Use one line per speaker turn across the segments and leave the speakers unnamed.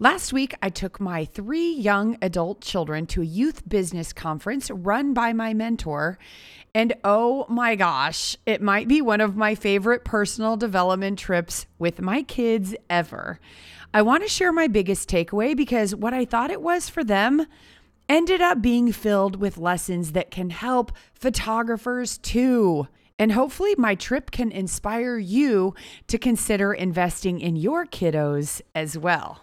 Last week, I took my three young adult children to a youth business conference run by my mentor. And oh my gosh, it might be one of my favorite personal development trips with my kids ever. I want to share my biggest takeaway because what I thought it was for them ended up being filled with lessons that can help photographers too. And hopefully, my trip can inspire you to consider investing in your kiddos as well.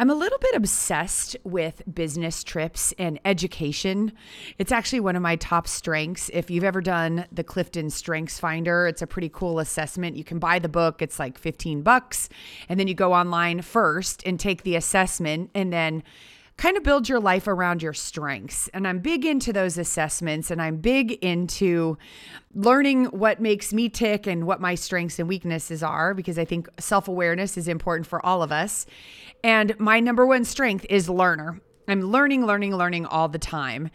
I'm a little bit obsessed with business trips and education. It's actually one of my top strengths. If you've ever done the Clifton Strengths Finder, it's a pretty cool assessment. You can buy the book, it's like 15 bucks, and then you go online first and take the assessment and then kind of build your life around your strengths. And I'm big into those assessments and I'm big into learning what makes me tick and what my strengths and weaknesses are because I think self awareness is important for all of us. And my number one strength is learner. I'm learning, learning, learning all the time.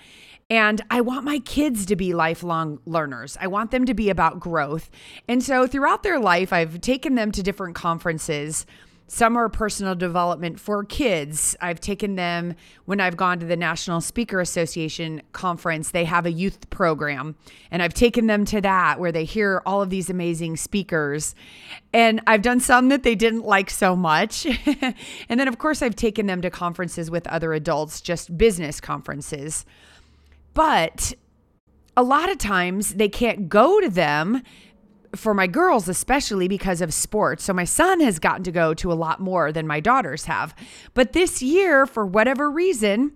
And I want my kids to be lifelong learners. I want them to be about growth. And so throughout their life, I've taken them to different conferences some are personal development for kids. I've taken them when I've gone to the National Speaker Association conference. They have a youth program, and I've taken them to that where they hear all of these amazing speakers. And I've done some that they didn't like so much. and then, of course, I've taken them to conferences with other adults, just business conferences. But a lot of times they can't go to them for my girls, especially because of sports. So my son has gotten to go to a lot more than my daughters have. But this year, for whatever reason,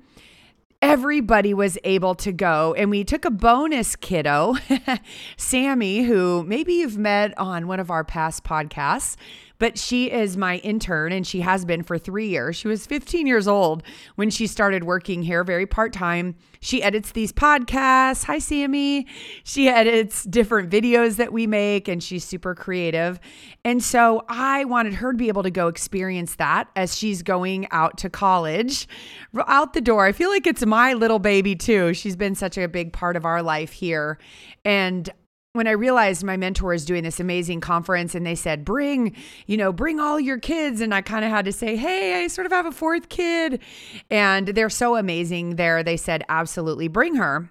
everybody was able to go. And we took a bonus kiddo, Sammy, who maybe you've met on one of our past podcasts but she is my intern and she has been for three years. She was 15 years old when she started working here, very part time. She edits these podcasts. Hi, Sammy. She edits different videos that we make and she's super creative. And so I wanted her to be able to go experience that as she's going out to college, out the door. I feel like it's my little baby too. She's been such a big part of our life here. And when I realized my mentor is doing this amazing conference and they said, bring, you know, bring all your kids. And I kind of had to say, hey, I sort of have a fourth kid. And they're so amazing there. They said, absolutely bring her.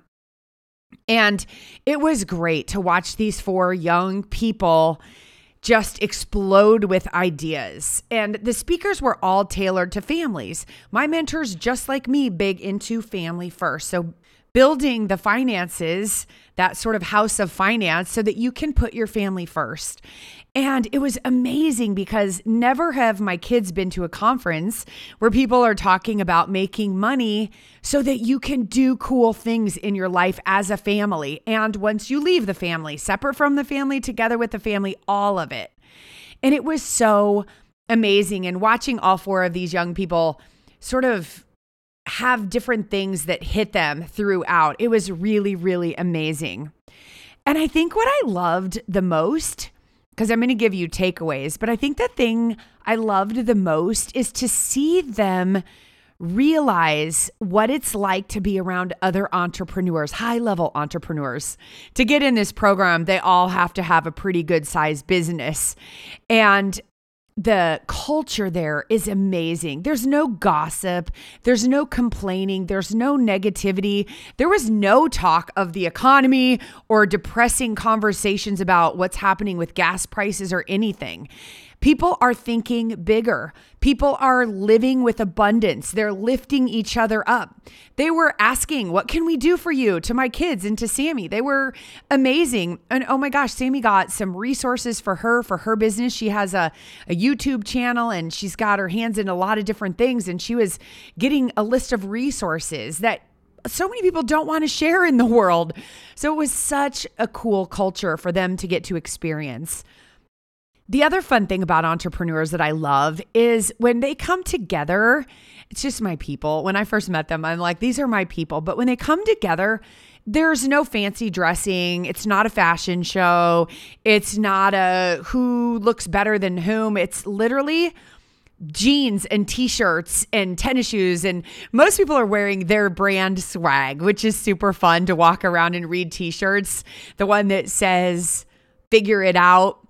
And it was great to watch these four young people just explode with ideas. And the speakers were all tailored to families. My mentors, just like me, big into family first. So building the finances, that sort of house of finance, so that you can put your family first. And it was amazing because never have my kids been to a conference where people are talking about making money so that you can do cool things in your life as a family. And once you leave the family, separate from the family, together with the family, all of it. And it was so amazing. And watching all four of these young people sort of have different things that hit them throughout. It was really, really amazing. And I think what I loved the most, because I'm going to give you takeaways, but I think the thing I loved the most is to see them realize what it's like to be around other entrepreneurs, high level entrepreneurs. To get in this program, they all have to have a pretty good sized business. And the culture there is amazing. There's no gossip, there's no complaining, there's no negativity. There was no talk of the economy or depressing conversations about what's happening with gas prices or anything. People are thinking bigger. People are living with abundance. They're lifting each other up. They were asking, What can we do for you to my kids and to Sammy? They were amazing. And oh my gosh, Sammy got some resources for her, for her business. She has a, a YouTube channel and she's got her hands in a lot of different things. And she was getting a list of resources that so many people don't want to share in the world. So it was such a cool culture for them to get to experience. The other fun thing about entrepreneurs that I love is when they come together, it's just my people. When I first met them, I'm like, these are my people. But when they come together, there's no fancy dressing. It's not a fashion show. It's not a who looks better than whom. It's literally jeans and t-shirts and tennis shoes and most people are wearing their brand swag which is super fun to walk around and read t-shirts the one that says figure it out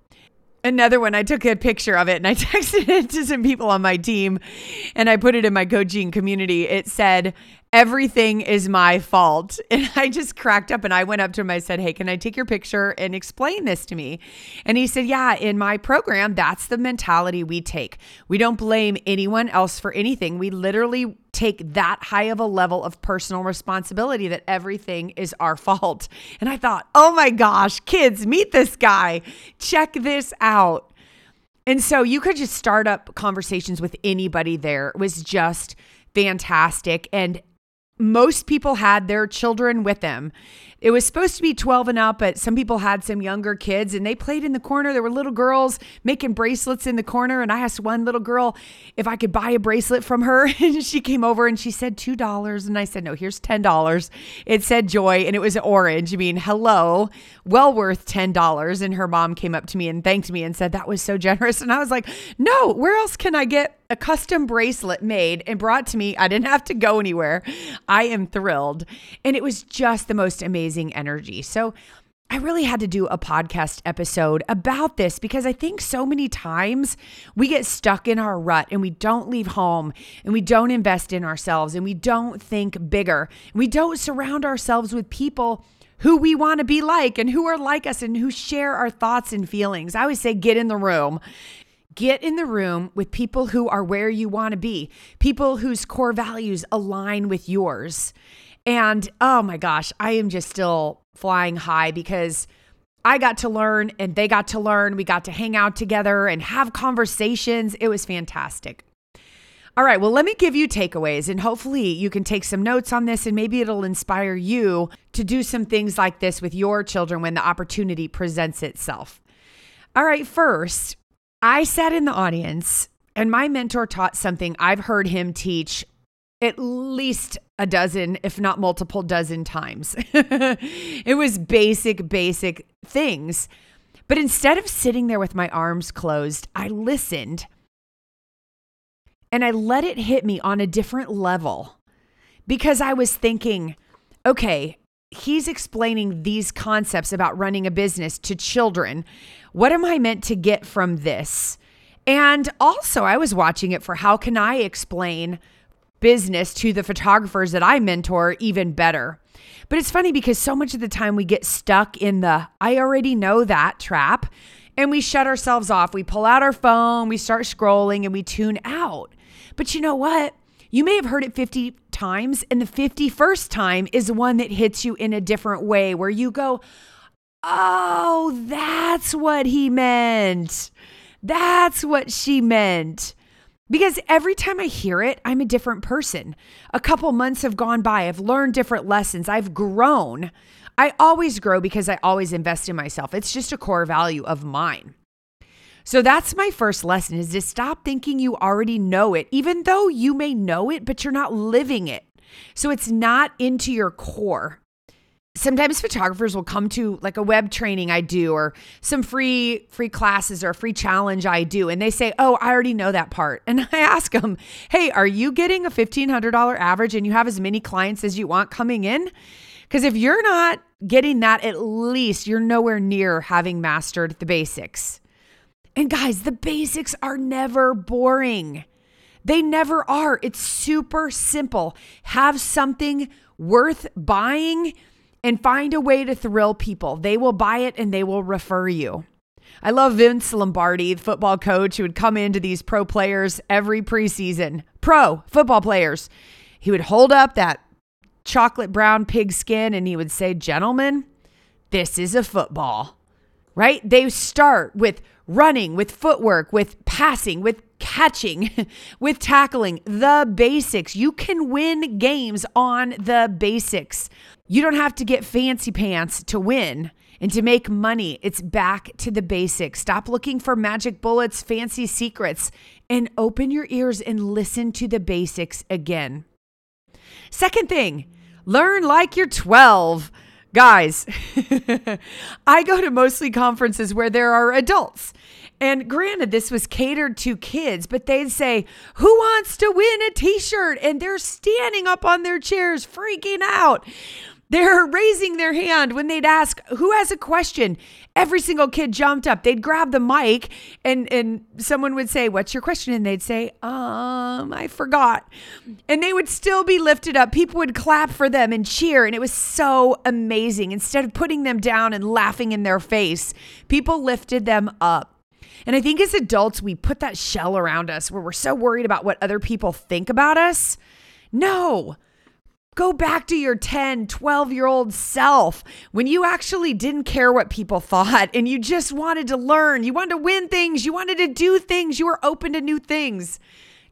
another one. I took a picture of it and I texted it to some people on my team and I put it in my coaching community. It said, Everything is my fault. And I just cracked up and I went up to him. I said, Hey, can I take your picture and explain this to me? And he said, Yeah, in my program, that's the mentality we take. We don't blame anyone else for anything. We literally take that high of a level of personal responsibility that everything is our fault. And I thought, oh my gosh, kids, meet this guy. Check this out. And so you could just start up conversations with anybody there. It was just fantastic. And most people had their children with them. It was supposed to be 12 and up, but some people had some younger kids and they played in the corner. There were little girls making bracelets in the corner. And I asked one little girl if I could buy a bracelet from her. And she came over and she said $2. And I said, no, here's $10. It said joy and it was orange. I mean, hello, well worth $10. And her mom came up to me and thanked me and said, that was so generous. And I was like, no, where else can I get a custom bracelet made and brought to me. I didn't have to go anywhere. I am thrilled. And it was just the most amazing energy. So I really had to do a podcast episode about this because I think so many times we get stuck in our rut and we don't leave home and we don't invest in ourselves and we don't think bigger. We don't surround ourselves with people who we want to be like and who are like us and who share our thoughts and feelings. I always say, get in the room Get in the room with people who are where you want to be, people whose core values align with yours. And oh my gosh, I am just still flying high because I got to learn and they got to learn. We got to hang out together and have conversations. It was fantastic. All right, well, let me give you takeaways and hopefully you can take some notes on this and maybe it'll inspire you to do some things like this with your children when the opportunity presents itself. All right, first, I sat in the audience and my mentor taught something I've heard him teach at least a dozen, if not multiple dozen times. it was basic, basic things. But instead of sitting there with my arms closed, I listened and I let it hit me on a different level because I was thinking, okay, he's explaining these concepts about running a business to children. What am I meant to get from this? And also, I was watching it for how can I explain business to the photographers that I mentor even better. But it's funny because so much of the time we get stuck in the I already know that trap and we shut ourselves off. We pull out our phone, we start scrolling, and we tune out. But you know what? You may have heard it 50 times, and the 51st time is the one that hits you in a different way where you go, Oh, that's what he meant. That's what she meant. Because every time I hear it, I'm a different person. A couple months have gone by. I've learned different lessons. I've grown. I always grow because I always invest in myself. It's just a core value of mine. So that's my first lesson is to stop thinking you already know it, even though you may know it, but you're not living it. So it's not into your core. Sometimes photographers will come to like a web training I do or some free free classes or a free challenge I do and they say, "Oh, I already know that part." And I ask them, "Hey, are you getting a $1500 average and you have as many clients as you want coming in?" Because if you're not getting that, at least you're nowhere near having mastered the basics. And guys, the basics are never boring. They never are. It's super simple. Have something worth buying and find a way to thrill people. They will buy it and they will refer you. I love Vince Lombardi, the football coach who would come into these pro players every preseason, pro football players. He would hold up that chocolate brown pigskin and he would say, Gentlemen, this is a football, right? They start with running, with footwork, with passing, with catching, with tackling, the basics. You can win games on the basics. You don't have to get fancy pants to win and to make money. It's back to the basics. Stop looking for magic bullets, fancy secrets, and open your ears and listen to the basics again. Second thing, learn like you're 12. Guys, I go to mostly conferences where there are adults. And granted, this was catered to kids, but they'd say, Who wants to win a t shirt? And they're standing up on their chairs, freaking out. They're raising their hand when they'd ask, Who has a question? Every single kid jumped up. They'd grab the mic and, and someone would say, What's your question? And they'd say, Um, I forgot. And they would still be lifted up. People would clap for them and cheer. And it was so amazing. Instead of putting them down and laughing in their face, people lifted them up. And I think as adults, we put that shell around us where we're so worried about what other people think about us. No, Go back to your 10, 12 year old self when you actually didn't care what people thought and you just wanted to learn. You wanted to win things. You wanted to do things. You were open to new things.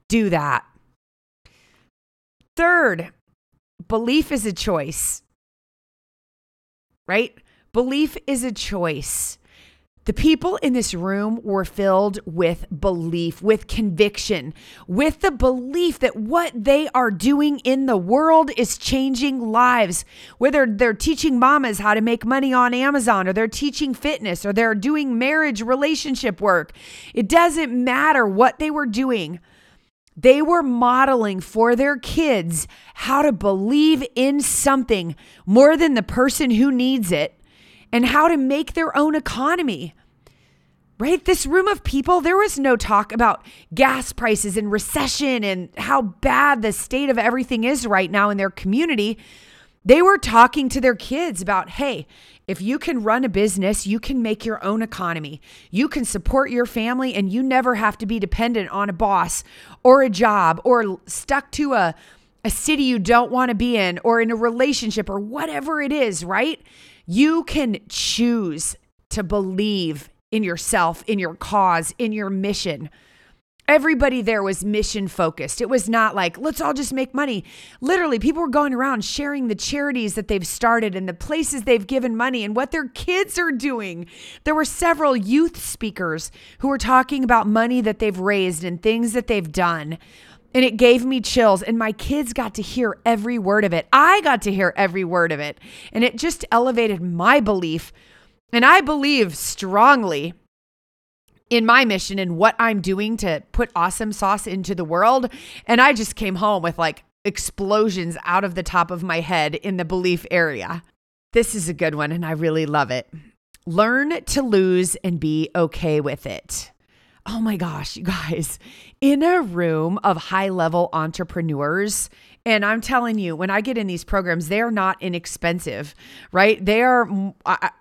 Do that. Third, belief is a choice, right? Belief is a choice. The people in this room were filled with belief, with conviction, with the belief that what they are doing in the world is changing lives. Whether they're teaching mamas how to make money on Amazon, or they're teaching fitness, or they're doing marriage relationship work, it doesn't matter what they were doing. They were modeling for their kids how to believe in something more than the person who needs it and how to make their own economy. Right? This room of people, there was no talk about gas prices and recession and how bad the state of everything is right now in their community. They were talking to their kids about, hey, if you can run a business, you can make your own economy. You can support your family and you never have to be dependent on a boss or a job or stuck to a, a city you don't want to be in or in a relationship or whatever it is, right? You can choose to believe in yourself, in your cause, in your mission. Everybody there was mission focused. It was not like, let's all just make money. Literally, people were going around sharing the charities that they've started and the places they've given money and what their kids are doing. There were several youth speakers who were talking about money that they've raised and things that they've done. And it gave me chills. And my kids got to hear every word of it. I got to hear every word of it. And it just elevated my belief. And I believe strongly in my mission and what I'm doing to put awesome sauce into the world. And I just came home with like explosions out of the top of my head in the belief area. This is a good one, and I really love it. Learn to lose and be okay with it. Oh my gosh, you guys, in a room of high level entrepreneurs, and I'm telling you, when I get in these programs, they're not inexpensive, right? They are, I,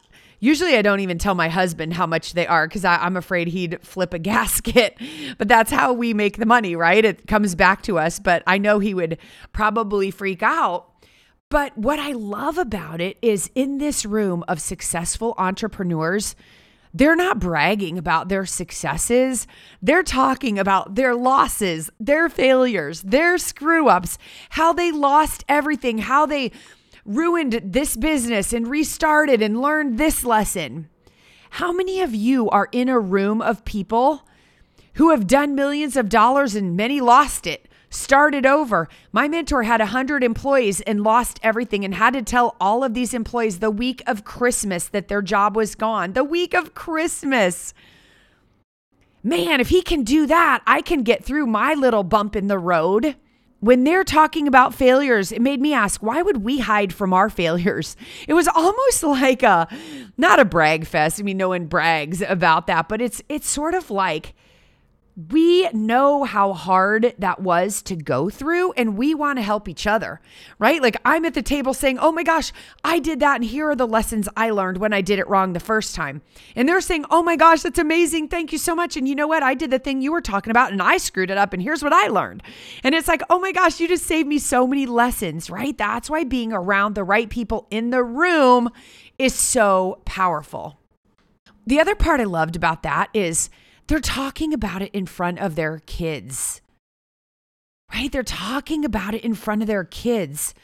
usually I don't even tell my husband how much they are because I'm afraid he'd flip a gasket. But that's how we make the money, right? It comes back to us. But I know he would probably freak out. But what I love about it is in this room of successful entrepreneurs, they're not bragging about their successes. They're talking about their losses, their failures, their screw ups, how they lost everything, how they ruined this business and restarted and learned this lesson. How many of you are in a room of people who have done millions of dollars and many lost it? Started over. My mentor had 100 employees and lost everything and had to tell all of these employees the week of Christmas that their job was gone. The week of Christmas. Man, if he can do that, I can get through my little bump in the road. When they're talking about failures, it made me ask, why would we hide from our failures? It was almost like a not a brag fest. I mean, no one brags about that, but it's it's sort of like we know how hard that was to go through and we want to help each other, right? Like I'm at the table saying, Oh my gosh, I did that. And here are the lessons I learned when I did it wrong the first time. And they're saying, Oh my gosh, that's amazing. Thank you so much. And you know what? I did the thing you were talking about and I screwed it up. And here's what I learned. And it's like, Oh my gosh, you just saved me so many lessons, right? That's why being around the right people in the room is so powerful. The other part I loved about that is, they're talking about it in front of their kids, right? They're talking about it in front of their kids.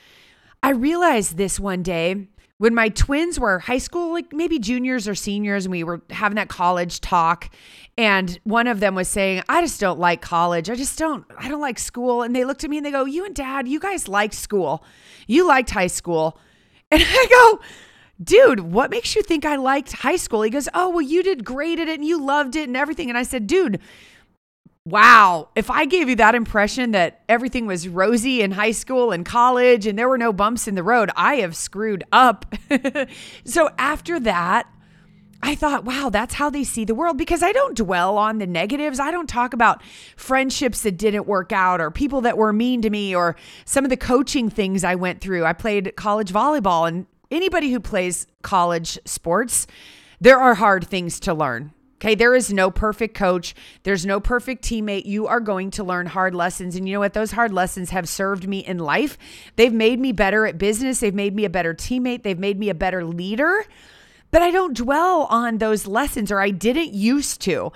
I realized this one day when my twins were high school, like maybe juniors or seniors, and we were having that college talk. And one of them was saying, I just don't like college. I just don't, I don't like school. And they looked at me and they go, You and dad, you guys liked school. You liked high school. And I go, dude, what makes you think I liked high school? He goes, oh, well, you did great at it and you loved it and everything. And I said, dude, wow, if I gave you that impression that everything was rosy in high school and college and there were no bumps in the road, I have screwed up. so after that, I thought, wow, that's how they see the world because I don't dwell on the negatives. I don't talk about friendships that didn't work out or people that were mean to me or some of the coaching things I went through. I played college volleyball and anybody who plays college sports, there are hard things to learn. Okay, there is no perfect coach. There's no perfect teammate. You are going to learn hard lessons. And you know what? Those hard lessons have served me in life. They've made me better at business. They've made me a better teammate. They've made me a better leader. But I don't dwell on those lessons, or I didn't used to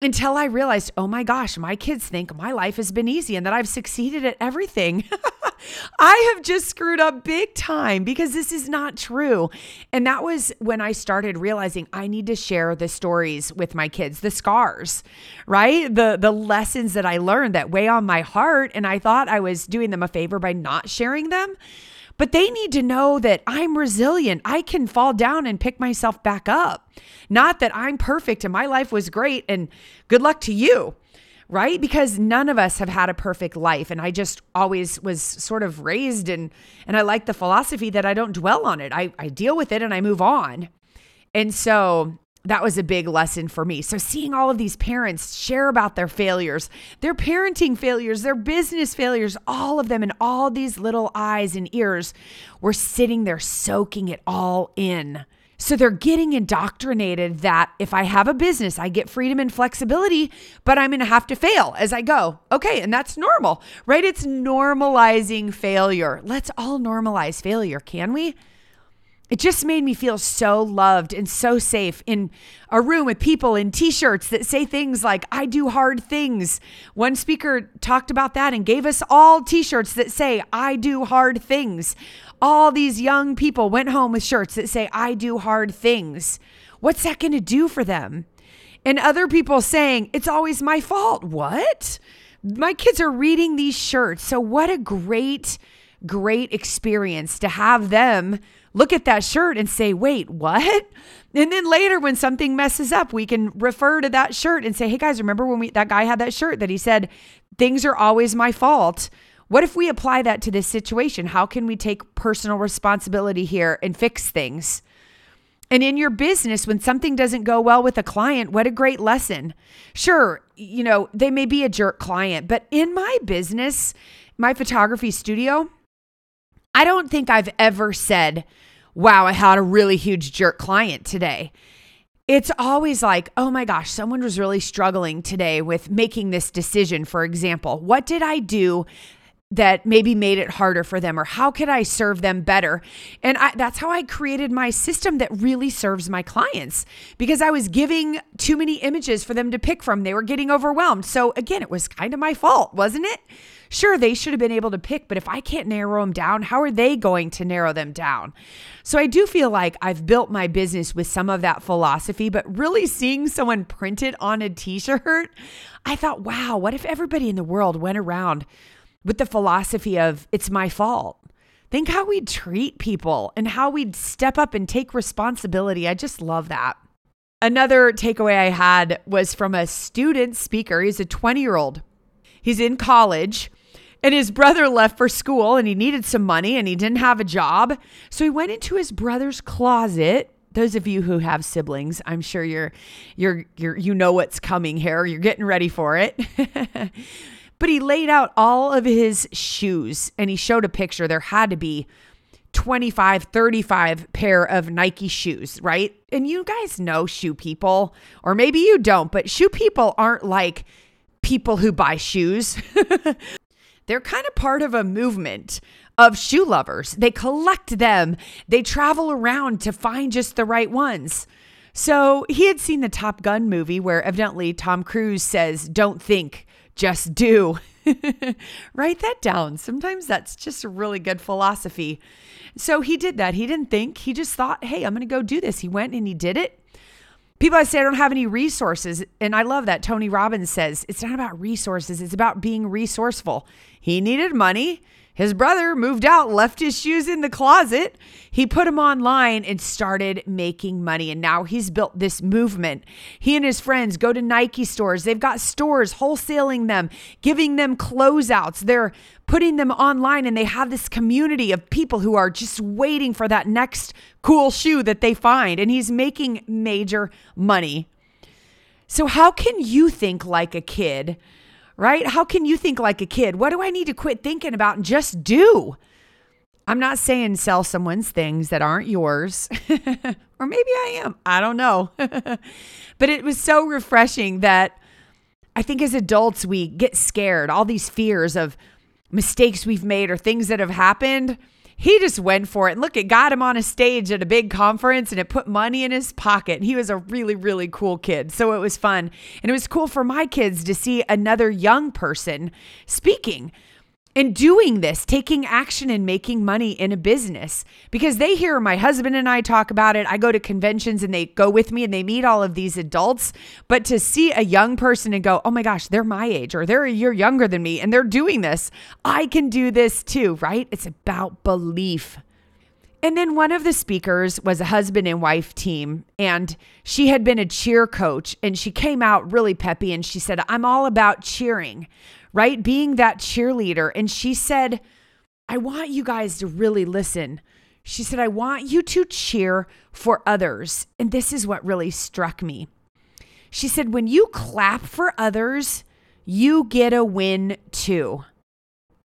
until I realized, oh my gosh, my kids think my life has been easy and that I've succeeded at everything. I have just screwed up big time because this is not true. And that was when I started realizing I need to share the stories with my kids, the scars, right? The the lessons that I learned that weigh on my heart and I thought I was doing them a favor by not sharing them. But they need to know that I'm resilient. I can fall down and pick myself back up. Not that I'm perfect and my life was great and good luck to you right? Because none of us have had a perfect life and I just always was sort of raised and and I like the philosophy that I don't dwell on it. I I deal with it and I move on. And so that was a big lesson for me. So, seeing all of these parents share about their failures, their parenting failures, their business failures, all of them, and all these little eyes and ears were sitting there soaking it all in. So they're getting indoctrinated that if I have a business, I get freedom and flexibility, but I'm going to have to fail as I go. Okay. And that's normal, right? It's normalizing failure. Let's all normalize failure, can we? It just made me feel so loved and so safe in a room with people in t shirts that say things like, I do hard things. One speaker talked about that and gave us all t shirts that say, I do hard things. All these young people went home with shirts that say, I do hard things. What's that going to do for them? And other people saying, It's always my fault. What? My kids are reading these shirts. So, what a great, great experience to have them look at that shirt and say, wait, what? And then later, when something messes up, we can refer to that shirt and say, hey guys, remember when we that guy had that shirt that he said, things are always my fault. What if we apply that to this situation? How can we take personal responsibility here and fix things? And in your business, when something doesn't go well with a client, what a great lesson. Sure, you know, they may be a jerk client, but in my business, my photography studio, I don't think I've ever said, wow, I had a really huge jerk client today. It's always like, oh my gosh, someone was really struggling today with making this decision, for example. What did I do that maybe made it harder for them or how could I serve them better? And I, that's how I created my system that really serves my clients because I was giving too many images for them to pick from. They were getting overwhelmed. So again, it was kind of my fault, wasn't it? Sure, they should have been able to pick, but if I can't narrow them down, how are they going to narrow them down? So I do feel like I've built my business with some of that philosophy, but really seeing someone print it on a t shirt, I thought, wow, what if everybody in the world went around with the philosophy of it's my fault? Think how we'd treat people and how we'd step up and take responsibility. I just love that. Another takeaway I had was from a student speaker. He's a 20 year old. He's in college and his brother left for school and he needed some money and he didn't have a job. So he went into his brother's closet Those of you who have siblings, I'm sure you're you're you're you know what's coming here. You're getting ready for it. but he laid out all of his shoes and he showed a picture. There had to be 25, 35 pair of Nike shoes, right? And you guys know shoe people, or maybe you don't, but shoe people aren't like people who buy shoes. They're kind of part of a movement of shoe lovers. They collect them, they travel around to find just the right ones. So he had seen the Top Gun movie where evidently Tom Cruise says, Don't think, just do. Write that down. Sometimes that's just a really good philosophy. So he did that. He didn't think, he just thought, Hey, I'm going to go do this. He went and he did it. People I say I don't have any resources. And I love that. Tony Robbins says it's not about resources, it's about being resourceful. He needed money. His brother moved out, left his shoes in the closet. He put them online and started making money. And now he's built this movement. He and his friends go to Nike stores. They've got stores wholesaling them, giving them closeouts. They're putting them online and they have this community of people who are just waiting for that next cool shoe that they find. And he's making major money. So, how can you think like a kid? Right? How can you think like a kid? What do I need to quit thinking about and just do? I'm not saying sell someone's things that aren't yours, or maybe I am. I don't know. but it was so refreshing that I think as adults, we get scared, all these fears of mistakes we've made or things that have happened he just went for it. And look, it got him on a stage at a big conference and it put money in his pocket. He was a really, really cool kid. So it was fun. And it was cool for my kids to see another young person speaking and doing this, taking action and making money in a business because they hear my husband and I talk about it. I go to conventions and they go with me and they meet all of these adults. But to see a young person and go, oh my gosh, they're my age or they're a year younger than me and they're doing this, I can do this too, right? It's about belief. And then one of the speakers was a husband and wife team, and she had been a cheer coach, and she came out really peppy and she said, I'm all about cheering right? Being that cheerleader. And she said, I want you guys to really listen. She said, I want you to cheer for others. And this is what really struck me. She said, when you clap for others, you get a win too.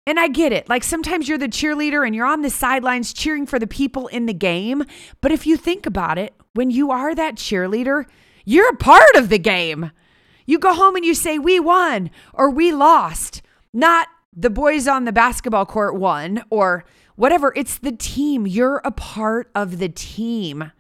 And I get it. Like sometimes you're the cheerleader and you're on the sidelines cheering for the people in the game. But if you think about it, when you are that cheerleader, you're a part of the game. You go home and you say, We won or we lost, not the boys on the basketball court won or whatever. It's the team. You're a part of the team.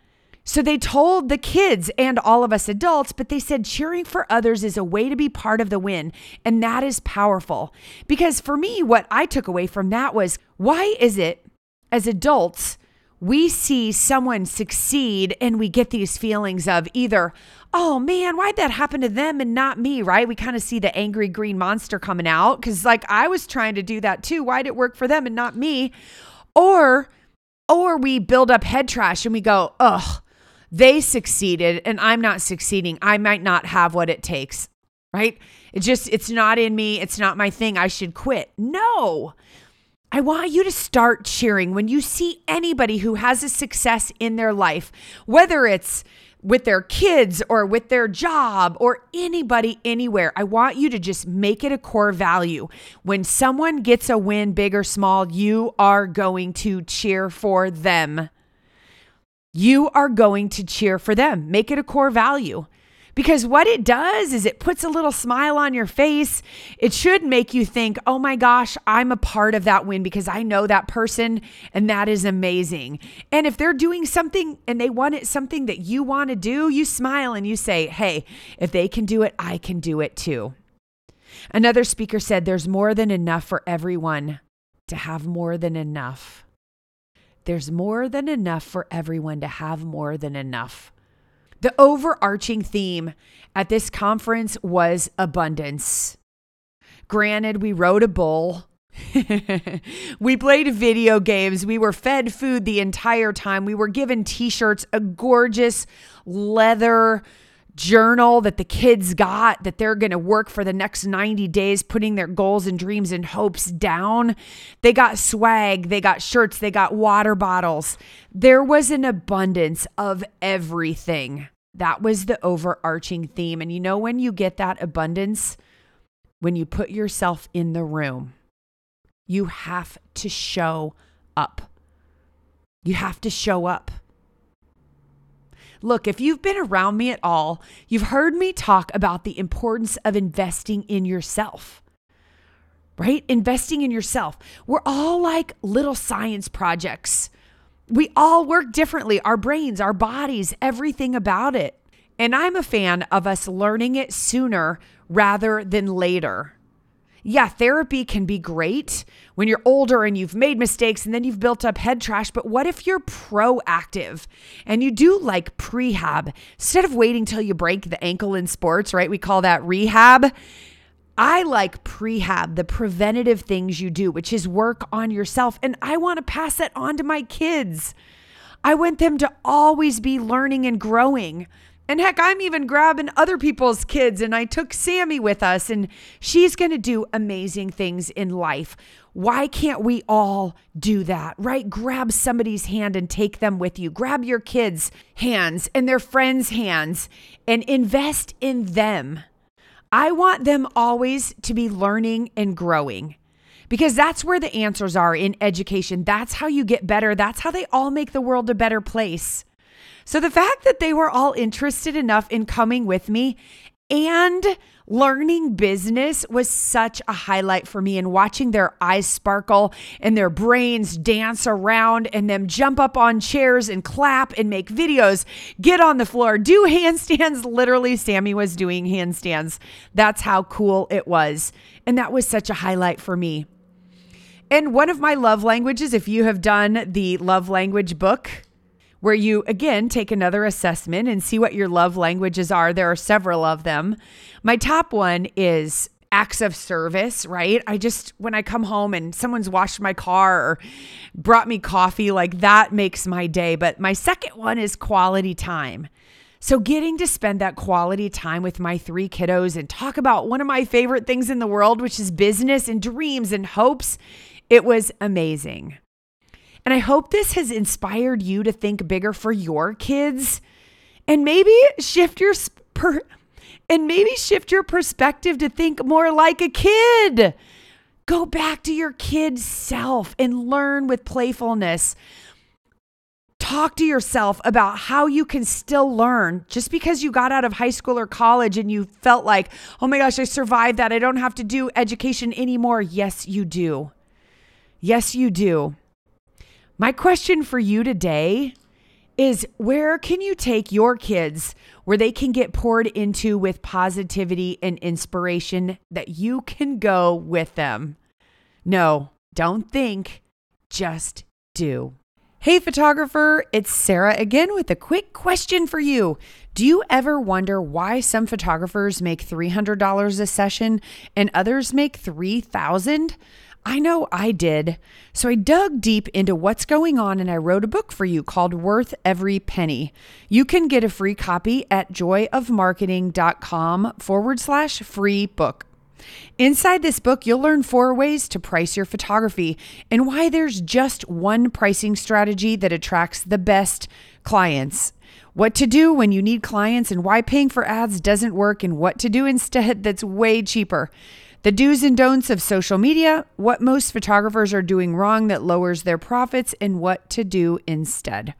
So they told the kids and all of us adults, but they said cheering for others is a way to be part of the win. And that is powerful. Because for me, what I took away from that was why is it as adults, we see someone succeed and we get these feelings of either, oh man, why'd that happen to them and not me, right? We kind of see the angry green monster coming out because, like, I was trying to do that too. Why'd it work for them and not me? Or, or we build up head trash and we go, ugh, they succeeded and I'm not succeeding. I might not have what it takes, right? It just, it's not in me. It's not my thing. I should quit. No. I want you to start cheering when you see anybody who has a success in their life, whether it's with their kids or with their job or anybody anywhere. I want you to just make it a core value. When someone gets a win, big or small, you are going to cheer for them. You are going to cheer for them. Make it a core value. Because what it does is it puts a little smile on your face. It should make you think, oh my gosh, I'm a part of that win because I know that person and that is amazing. And if they're doing something and they want it something that you want to do, you smile and you say, hey, if they can do it, I can do it too. Another speaker said, there's more than enough for everyone to have more than enough. There's more than enough for everyone to have more than enough. The overarching theme at this conference was abundance. Granted, we rode a bull. we played video games. We were fed food the entire time. We were given t shirts, a gorgeous leather journal that the kids got that they're going to work for the next 90 days, putting their goals and dreams and hopes down. They got swag, they got shirts, they got water bottles. There was an abundance of everything. That was the overarching theme. And you know, when you get that abundance, when you put yourself in the room, you have to show up. You have to show up. Look, if you've been around me at all, you've heard me talk about the importance of investing in yourself, right? Investing in yourself. We're all like little science projects. We all work differently our brains, our bodies, everything about it. And I'm a fan of us learning it sooner rather than later yeah, therapy can be great when you're older and you've made mistakes and then you've built up head trash. But what if you're proactive and you do like prehab instead of waiting till you break the ankle in sports, right? We call that rehab. I like prehab, the preventative things you do, which is work on yourself. And I want to pass that on to my kids. I want them to always be learning and growing. And heck, I'm even grabbing other people's kids, and I took Sammy with us, and she's going to do amazing things in life. Why can't we all do that, right? Grab somebody's hand and take them with you. Grab your kids' hands and their friends' hands and invest in them. I want them always to be learning and growing because that's where the answers are in education. That's how you get better. That's how they all make the world a better place. So the fact that they were all interested enough in coming with me and learning business was such a highlight for me and watching their eyes sparkle and their brains dance around and them jump up on chairs and clap and make videos, get on the floor, do handstands. Literally, Sammy was doing handstands. That's how cool it was. And that was such a highlight for me. And one of my love languages, if you have done the love language book, where you again take another assessment and see what your love languages are. There are several of them. My top one is acts of service, right? I just, when I come home and someone's washed my car or brought me coffee, like that makes my day. But my second one is quality time. So, getting to spend that quality time with my three kiddos and talk about one of my favorite things in the world, which is business and dreams and hopes, it was amazing. And I hope this has inspired you to think bigger for your kids and maybe shift your per- and maybe shift your perspective to think more like a kid. Go back to your kid self and learn with playfulness. Talk to yourself about how you can still learn just because you got out of high school or college and you felt like, oh my gosh, I survived that. I don't have to do education anymore. Yes, you do. Yes, you do. My question for you today is where can you take your kids where they can get poured into with positivity and inspiration that you can go with them? No, don't think, just do. Hey, photographer, it's Sarah again with a quick question for you. Do you ever wonder why some photographers make $300 a session and others make 3000? I know I did. So I dug deep into what's going on and I wrote a book for you called Worth Every Penny. You can get a free copy at joyofmarketing.com forward slash free book. Inside this book, you'll learn four ways to price your photography and why there's just one pricing strategy that attracts the best clients. What to do when you need clients and why paying for ads doesn't work, and what to do instead that's way cheaper the do's and don'ts of social media, what most photographers are doing wrong that lowers their profits, and what to do instead.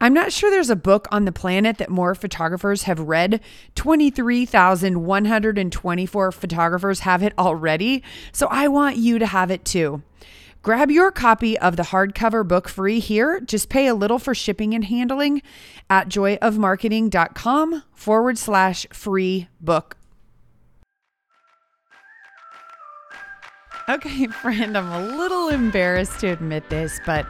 I'm not sure there's a book on the planet that more photographers have read. 23,124 photographers have it already. So I want you to have it too. Grab your copy of the hardcover book free here. Just pay a little for shipping and handling at joyofmarketing.com forward slash free book. Okay, friend, I'm a little embarrassed to admit this, but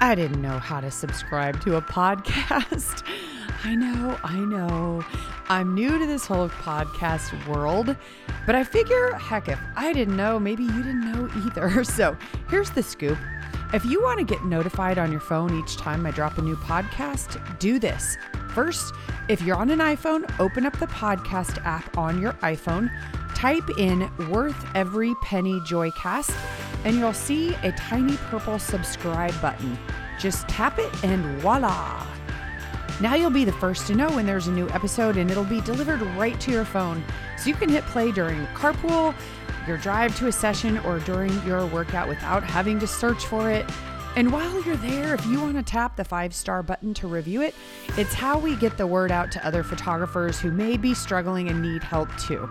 I didn't know how to subscribe to a podcast. I know, I know. I'm new to this whole podcast world, but I figure, heck, if I didn't know, maybe you didn't know either. So here's the scoop. If you want to get notified on your phone each time I drop a new podcast, do this First, if you're on an iPhone, open up the podcast app on your iPhone, type in Worth Every Penny Joycast, and you'll see a tiny purple subscribe button. Just tap it and voila! Now you'll be the first to know when there's a new episode and it'll be delivered right to your phone. So you can hit play during carpool, your drive to a session, or during your workout without having to search for it. And while you're there, if you want to tap the five star button to review it, it's how we get the word out to other photographers who may be struggling and need help too.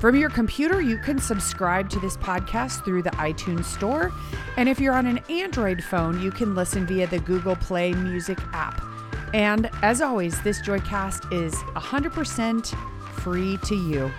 From your computer, you can subscribe to this podcast through the iTunes Store. And if you're on an Android phone, you can listen via the Google Play Music app. And as always, this Joycast is 100% free to you.